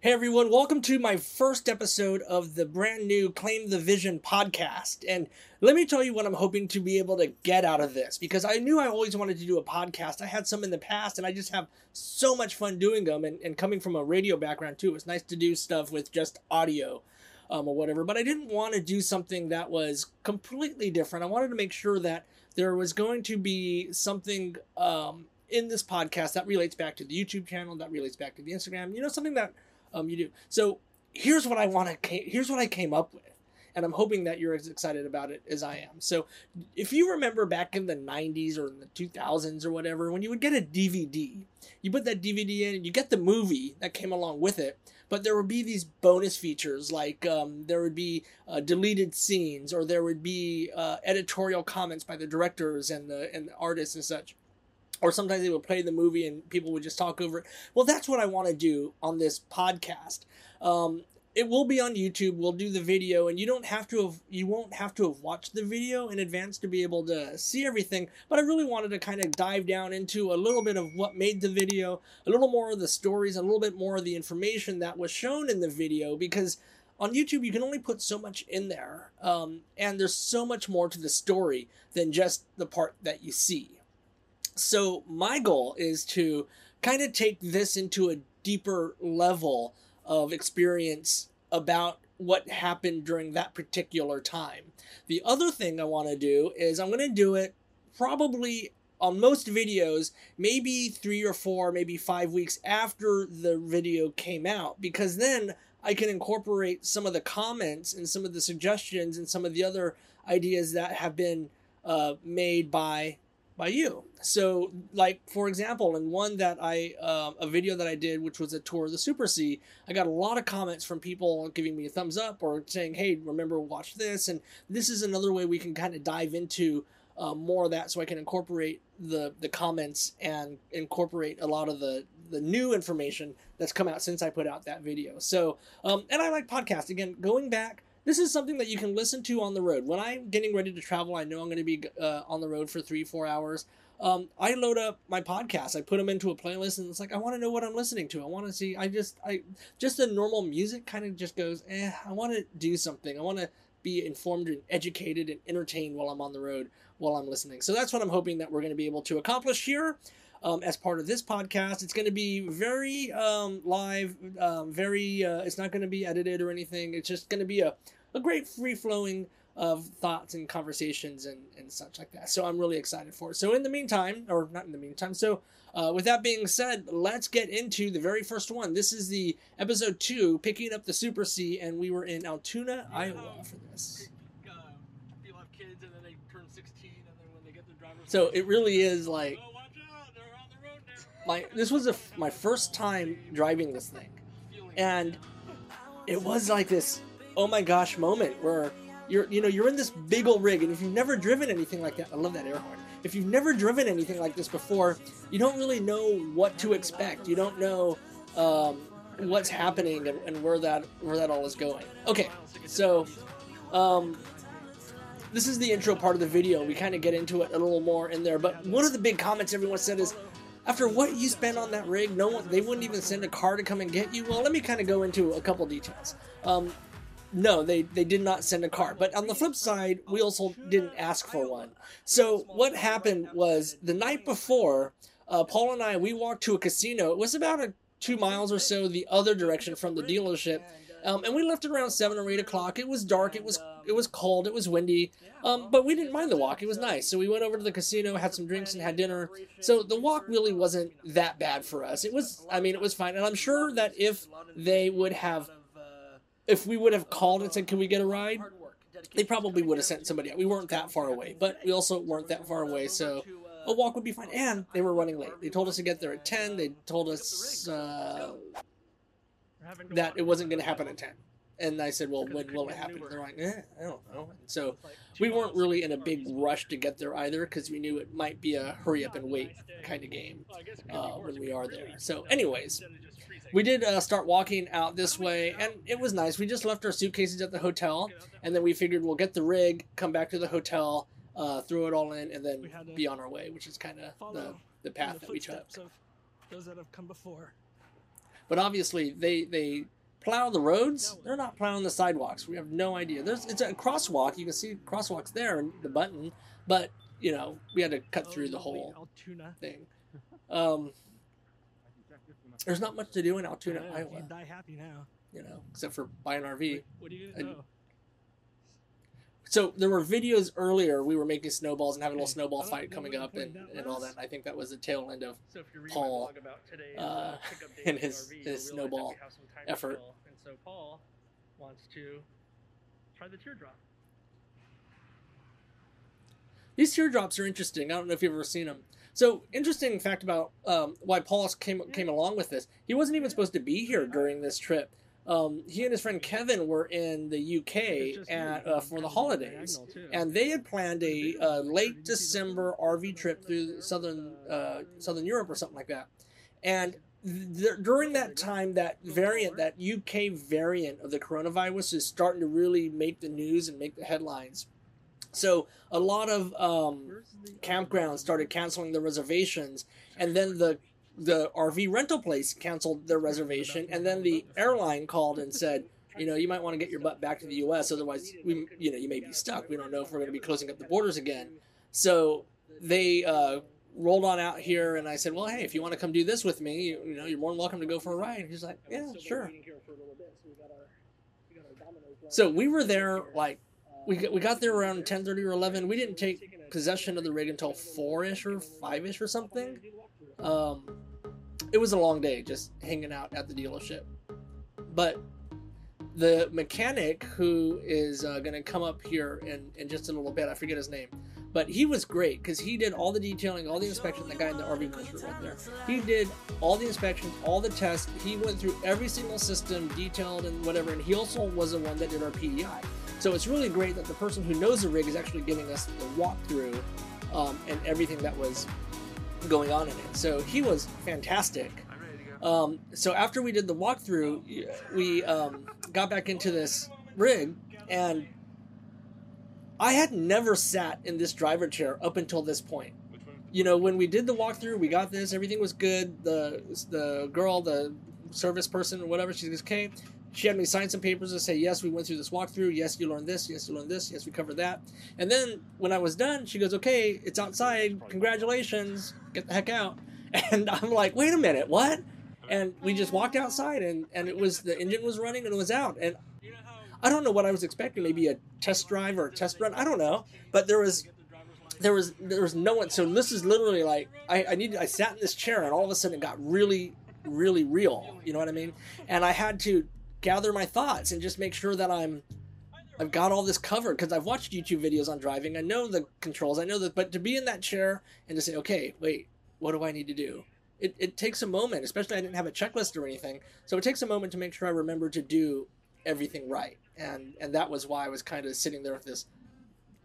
Hey everyone, welcome to my first episode of the brand new Claim the Vision podcast. And let me tell you what I'm hoping to be able to get out of this because I knew I always wanted to do a podcast. I had some in the past and I just have so much fun doing them. And, and coming from a radio background too, it's nice to do stuff with just audio um, or whatever. But I didn't want to do something that was completely different. I wanted to make sure that there was going to be something um, in this podcast that relates back to the YouTube channel, that relates back to the Instagram, you know, something that um, you do. So here's what I want to. Here's what I came up with, and I'm hoping that you're as excited about it as I am. So if you remember back in the '90s or in the 2000s or whatever, when you would get a DVD, you put that DVD in, and you get the movie that came along with it. But there would be these bonus features, like um, there would be uh, deleted scenes, or there would be uh, editorial comments by the directors and the and the artists and such or sometimes they would play the movie and people would just talk over it. Well, that's what I want to do on this podcast. Um, it will be on YouTube. We'll do the video, and you don't have to have you won't have to have watched the video in advance to be able to see everything. But I really wanted to kind of dive down into a little bit of what made the video, a little more of the stories, a little bit more of the information that was shown in the video, because on YouTube you can only put so much in there, um, and there's so much more to the story than just the part that you see. So my goal is to kind of take this into a deeper level of experience about what happened during that particular time. The other thing I want to do is I'm going to do it probably on most videos, maybe three or four, maybe five weeks after the video came out, because then I can incorporate some of the comments and some of the suggestions and some of the other ideas that have been uh, made by by you. So, like for example, in one that I uh, a video that I did, which was a tour of the Super C, I got a lot of comments from people giving me a thumbs up or saying, "Hey, remember watch this." And this is another way we can kind of dive into uh, more of that, so I can incorporate the the comments and incorporate a lot of the the new information that's come out since I put out that video. So, um, and I like podcast again. Going back this is something that you can listen to on the road. When I'm getting ready to travel, I know I'm going to be uh, on the road for three, four hours. Um, I load up my podcast. I put them into a playlist, and it's like I want to know what I'm listening to. I want to see. I just, I just the normal music kind of just goes. Eh, I want to do something. I want to be informed and educated and entertained while I'm on the road while I'm listening. So that's what I'm hoping that we're going to be able to accomplish here um, as part of this podcast. It's going to be very um, live, um, very. Uh, it's not going to be edited or anything. It's just going to be a a great free flowing of thoughts and conversations and, and such like that. So I'm really excited for it. So in the meantime, or not in the meantime, so uh, with that being said, let's get into the very first one. This is the episode two, picking up the Super C, and we were in Altoona, yeah. Iowa for this. So it really is like my this was a, my first time driving this thing, and it was like this oh my gosh moment where you're you know you're in this big old rig and if you've never driven anything like that i love that air horn. If you've never driven anything like this before you don't really know what to expect. You don't know um, what's happening and, and, where that where that all is going. Okay so um, this is the intro part of the video. We kind of get into it a little more in there but one of the big comments everyone said is after what you spent on that rig no one they wouldn't even send a car to come and get you? Well let me kind of go into a couple details. Um, no, they, they did not send a car. But on the flip side, we also didn't ask for one. So what happened was the night before, uh, Paul and I, we walked to a casino. It was about a two miles or so the other direction from the dealership. Um, and we left around seven or eight o'clock. It was dark. It was it was cold. It was windy. Um, but we didn't mind the walk. It was nice. So we went over to the casino, had some drinks, and had dinner. So the walk really wasn't that bad for us. It was. I mean, it was fine. And I'm sure that if they would have if we would have called and said, "Can we get a ride?" They probably would have sent somebody out. We weren't that far away, but we also weren't that far away, so a walk would be fine. And they were running late. They told us to get there at ten. They told us uh, that it wasn't going to happen at ten. And I said, "Well, when will it happen?" They're like, "Eh, I don't know." So we weren't really in a big rush to get there either, because we knew it might be a hurry up and wait kind of game uh, when we are there. So, anyways, we did uh, start walking out this way, and it was nice. We just left our suitcases at the hotel, and then we figured we'll get the rig, come back to the hotel, uh, throw it all in, and then be on our way, which is kind of the, the path that we took. Those that have come before. But obviously, they they plow the roads. They're not plowing the sidewalks. We have no idea. There's it's a crosswalk. You can see crosswalks there and the button, but you know we had to cut through the whole thing. Um, there's not much to do in Altoona, Yeah, you Iowa. die happy now. You know, except for buy an RV. What are you gonna do? So there were videos earlier. We were making snowballs and having a little snowball fight coming up and, and all that. I think that was the tail end of So if you read Paul, my blog about today's uh, uh, and in his- RV, his snowball we have some time effort. And so Paul wants to try the teardrop. these teardrops are interesting. I don't know if you've ever seen them. So interesting fact about um, why Paul came came along with this. He wasn't even supposed to be here during this trip. Um, he and his friend Kevin were in the UK at, uh, for the holidays. and they had planned a uh, late December RV trip through southern uh, southern Europe or something like that. And th- during that time, that variant, that UK variant of the coronavirus, is starting to really make the news and make the headlines. So a lot of um, campgrounds started canceling their reservations, and then the the RV rental place canceled their reservation, and then the airline called and said, you know, you might want to get your butt back to the U.S. Otherwise, we, you know, you may be stuck. We don't know if we're going to be closing up the borders again. So they uh, rolled on out here, and I said, well, hey, if you want to come do this with me, you, you know, you're more than welcome to go for a ride. And he's like, yeah, sure. So we were there like we got, we got there around 10:30 or 11. We didn't take possession of the rig until 4ish or 5ish or something. Um, it was a long day just hanging out at the dealership. But the mechanic who is uh, going to come up here in, in just a little bit, I forget his name, but he was great because he did all the detailing, all the inspection. The guy in the RV ministry right there, he did all the inspections, all the tests. He went through every single system, detailed and whatever. And he also was the one that did our PDI. So it's really great that the person who knows the rig is actually giving us the walkthrough um, and everything that was going on in it. So he was fantastic. Um, so after we did the walkthrough, we um, got back into this rig, and I had never sat in this driver chair up until this point. You know, when we did the walkthrough, we got this, everything was good. The the girl, the service person or whatever, she goes, "Okay." She had me sign some papers to say, "Yes, we went through this walkthrough. Yes, you learned this. Yes, you learned this. Yes, we covered that." And then when I was done, she goes, "Okay, it's outside. Congratulations. Get the heck out." And I'm like, "Wait a minute, what?" and we just walked outside and and it was the engine was running and it was out and i don't know what i was expecting maybe a test drive or a test run i don't know but there was there was there was no one so this is literally like i i needed i sat in this chair and all of a sudden it got really really real you know what i mean and i had to gather my thoughts and just make sure that i'm I've got all this covered because I've watched YouTube videos on driving. I know the controls. I know that, but to be in that chair and to say, okay, wait, what do I need to do? It, it takes a moment, especially I didn't have a checklist or anything. So it takes a moment to make sure I remember to do everything right. And and that was why I was kind of sitting there with this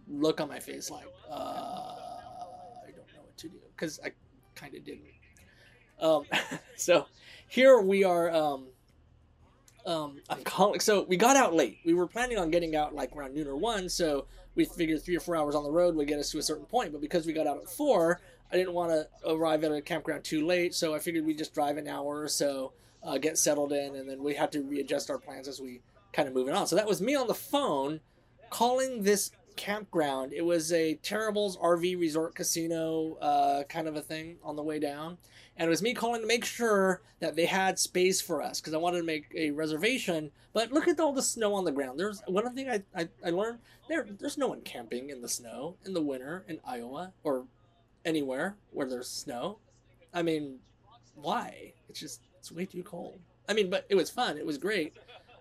look on my face like, uh, I don't know what to do because I kind of didn't. Um, so here we are. Um, um, I'm calling. So we got out late. We were planning on getting out like around noon or one. So we figured three or four hours on the road would get us to a certain point. But because we got out at four, I didn't want to arrive at a campground too late. So I figured we'd just drive an hour or so, uh, get settled in, and then we had to readjust our plans as we kind of moving on. So that was me on the phone calling this campground. It was a Terrible's RV Resort Casino uh, kind of a thing on the way down. And it was me calling to make sure that they had space for us because I wanted to make a reservation. But look at all the snow on the ground. There's one thing I, I, I learned there there's no one camping in the snow in the winter in Iowa or anywhere where there's snow. I mean, why? It's just it's way too cold. I mean, but it was fun. It was great.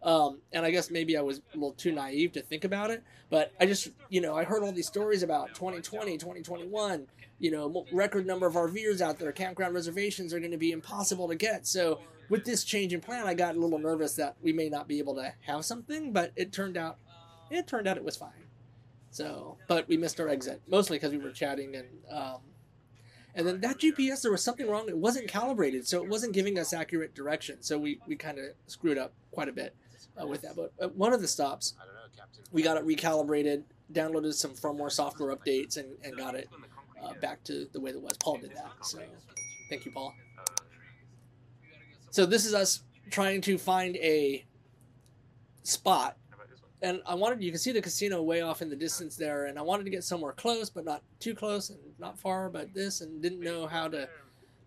Um, and I guess maybe I was a little too naive to think about it, but I just, you know, I heard all these stories about 2020, 2021, you know, record number of RVers out there. Campground reservations are going to be impossible to get. So with this change in plan, I got a little nervous that we may not be able to have something, but it turned out, it turned out it was fine. So, but we missed our exit mostly because we were chatting and, um, and then that GPS, there was something wrong. It wasn't calibrated, so it wasn't giving us accurate direction. So we, we kind of screwed up quite a bit uh, with that. But at one of the stops, I don't know, Captain. we got it recalibrated, downloaded some firmware software updates, and, and got it uh, back to the way that was. Paul did that. So thank you, Paul. So this is us trying to find a spot and I wanted you can see the casino way off in the distance there, and I wanted to get somewhere close, but not too close and not far, but this, and didn't know how to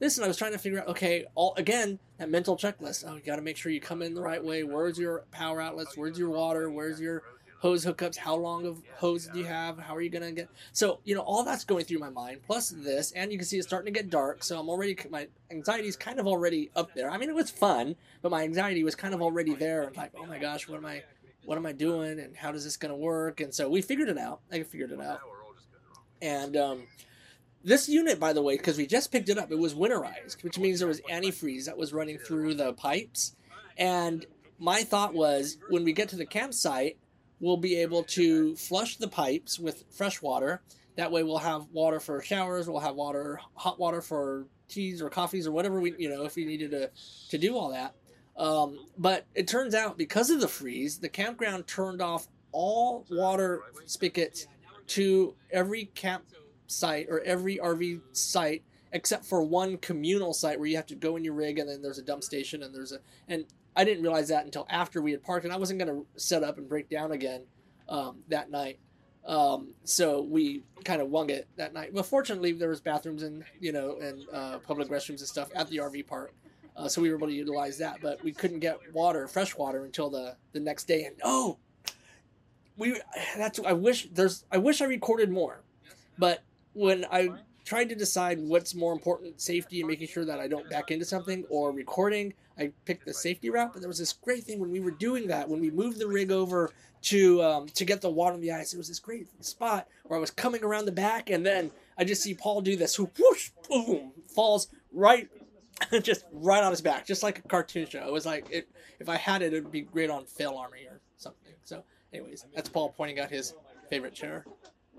this, and I was trying to figure out okay, all again that mental checklist. Oh, you got to make sure you come in the right way. Where's your power outlets? Where's your water? Where's your hose hookups? How long of hose do you have? How are you gonna get? So you know all that's going through my mind. Plus this, and you can see it's starting to get dark. So I'm already my anxiety is kind of already up there. I mean it was fun, but my anxiety was kind of already there. Like oh my gosh, what am I? what am I doing and how does this going to work? And so we figured it out. I figured it out. And um, this unit, by the way, because we just picked it up, it was winterized, which means there was antifreeze that was running through the pipes. And my thought was when we get to the campsite, we'll be able to flush the pipes with fresh water. That way, we'll have water for showers. We'll have water, hot water for teas or coffees or whatever we, you know, if we needed to to do all that. Um, but it turns out because of the freeze, the campground turned off all water spigots to every campsite or every RV site except for one communal site where you have to go in your rig and then there's a dump station and there's a and I didn't realize that until after we had parked and I wasn't going to set up and break down again um, that night. Um, so we kind of wung it that night. But fortunately, there was bathrooms and you know and uh, public restrooms and stuff at the RV park. Uh, so we were able to utilize that, but we couldn't get water, fresh water, until the, the next day. And oh, we that's I wish there's I wish I recorded more, but when I tried to decide what's more important, safety and making sure that I don't back into something or recording, I picked the safety route. But there was this great thing when we were doing that when we moved the rig over to um, to get the water in the ice. It was this great spot where I was coming around the back, and then I just see Paul do this whoosh, boom, falls right just right on his back, just like a cartoon show. It was like it, if I had it, it would be great on Fail Army or something. So, anyways, that's Paul pointing out his favorite chair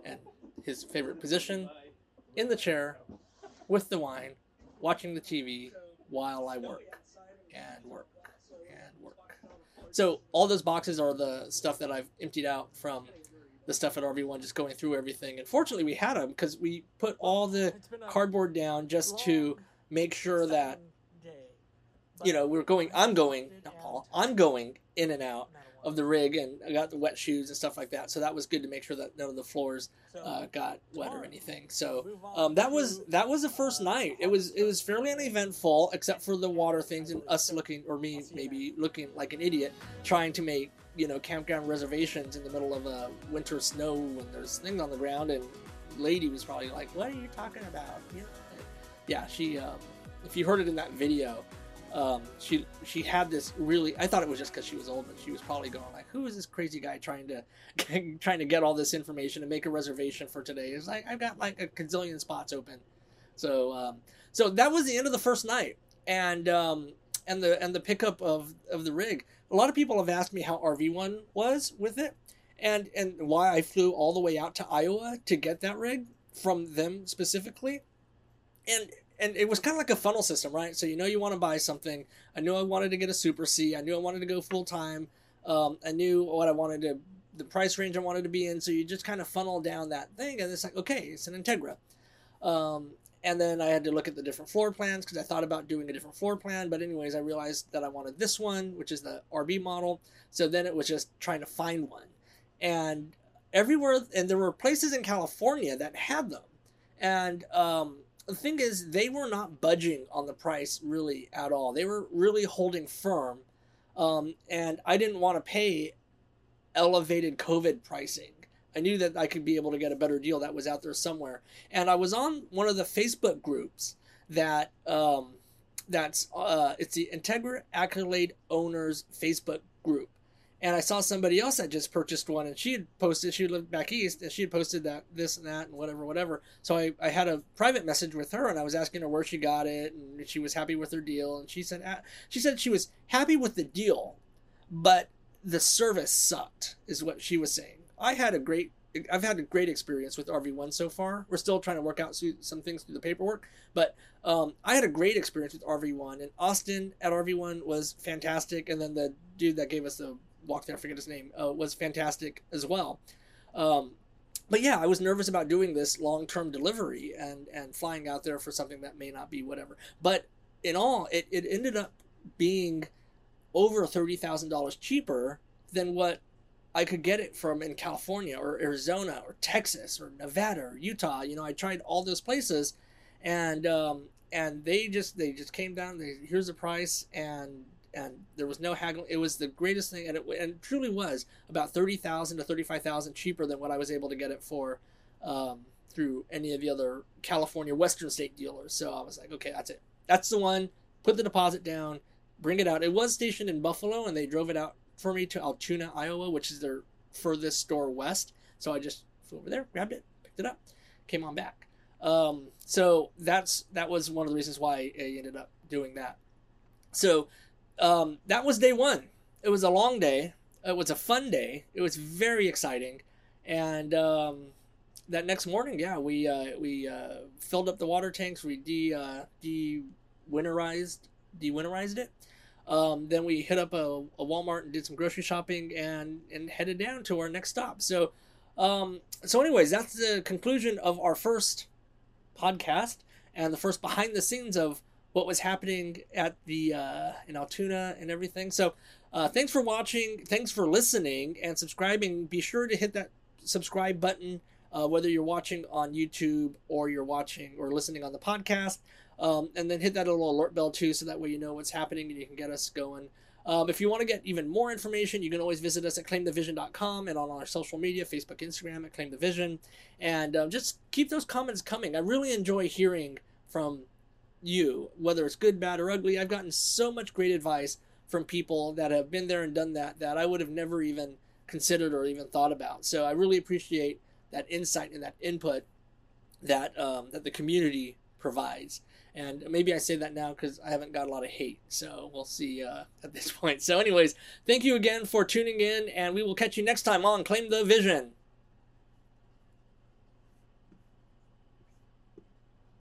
and his favorite position in the chair with the wine, watching the TV while I work and work and work. So all those boxes are the stuff that I've emptied out from the stuff at RV1, just going through everything. And fortunately, we had them because we put all the cardboard down just to make sure that you know we're going. I'm going, not Paul. I'm going in and out of the rig, and I got the wet shoes and stuff like that. So that was good to make sure that none of the floors uh, got wet or anything. So um, that was that was the first night. It was it was fairly uneventful, except for the water things and us looking, or me maybe looking like an idiot, trying to make you know campground reservations in the middle of a winter snow when there's things on the ground and lady was probably like, "What are you talking about?" You know, yeah, she. Um, if you heard it in that video, um, she she had this really. I thought it was just because she was old, but she was probably going like, "Who is this crazy guy trying to trying to get all this information and make a reservation for today?" It's like I've got like a gazillion spots open. So um, so that was the end of the first night, and um, and the and the pickup of of the rig. A lot of people have asked me how RV one was with it, and and why I flew all the way out to Iowa to get that rig from them specifically and and it was kind of like a funnel system, right? So you know you want to buy something. I knew I wanted to get a Super C. I knew I wanted to go full time. Um, I knew what I wanted to, the price range I wanted to be in. So you just kind of funnel down that thing, and it's like, okay, it's an Entegra. Um, and then I had to look at the different floor plans because I thought about doing a different floor plan. But anyways, I realized that I wanted this one, which is the RB model. So then it was just trying to find one, and everywhere, and there were places in California that had them, and um, the thing is, they were not budging on the price really at all. They were really holding firm, um, and I didn't want to pay elevated COVID pricing. I knew that I could be able to get a better deal that was out there somewhere, and I was on one of the Facebook groups that um, that's uh, it's the Entegra Accolade Owners Facebook group, and I saw somebody else that just purchased one, and she had posted. She lived back east, and she had posted that this and that and whatever, whatever. So I, I had a private message with her, and I was asking her where she got it, and she was happy with her deal. And she said ah, she said she was happy with the deal, but the service sucked, is what she was saying. I had a great I've had a great experience with RV1 so far. We're still trying to work out some things through the paperwork, but um, I had a great experience with RV1. And Austin at RV1 was fantastic, and then the dude that gave us the walk there, I forget his name, uh, was fantastic as well. Um, but yeah, I was nervous about doing this long term delivery and, and flying out there for something that may not be whatever. But in all, it, it ended up being over thirty thousand dollars cheaper than what I could get it from in California or Arizona or Texas or Nevada or Utah. You know, I tried all those places, and um, and they just they just came down. They, here's the price, and and there was no haggle. It was the greatest thing, and it and it truly was about thirty thousand to thirty five thousand cheaper than what I was able to get it for um, through any of the other California Western State dealers. So I was like, okay, that's it. That's the one. Put the deposit down, bring it out. It was stationed in Buffalo, and they drove it out for me to Altoona, Iowa, which is their furthest store west. So I just flew over there, grabbed it, picked it up, came on back. Um, so that's that was one of the reasons why I ended up doing that. So um, that was day one. It was a long day. It was a fun day. It was very exciting, and um, that next morning, yeah, we uh, we uh, filled up the water tanks. We de uh, de winterized de winterized it. Um, then we hit up a, a, Walmart and did some grocery shopping and and headed down to our next stop. So, um, so anyways, that's the conclusion of our first podcast and the first behind the scenes of what was happening at the uh, in Altoona and everything. So, uh, thanks for watching. Thanks for listening and subscribing. Be sure to hit that subscribe button, uh, whether you're watching on YouTube or you're watching or listening on the podcast. Um, and then hit that little alert bell too, so that way you know what's happening and you can get us going. Um, if you want to get even more information, you can always visit us at claimthevision.com and on our social media Facebook, Instagram at Claim the Vision. And um, just keep those comments coming. I really enjoy hearing from you, whether it's good, bad, or ugly. I've gotten so much great advice from people that have been there and done that that I would have never even considered or even thought about. So I really appreciate that insight and that input that um, that the community provides. And maybe I say that now because I haven't got a lot of hate. So we'll see uh, at this point. So, anyways, thank you again for tuning in, and we will catch you next time on Claim the Vision.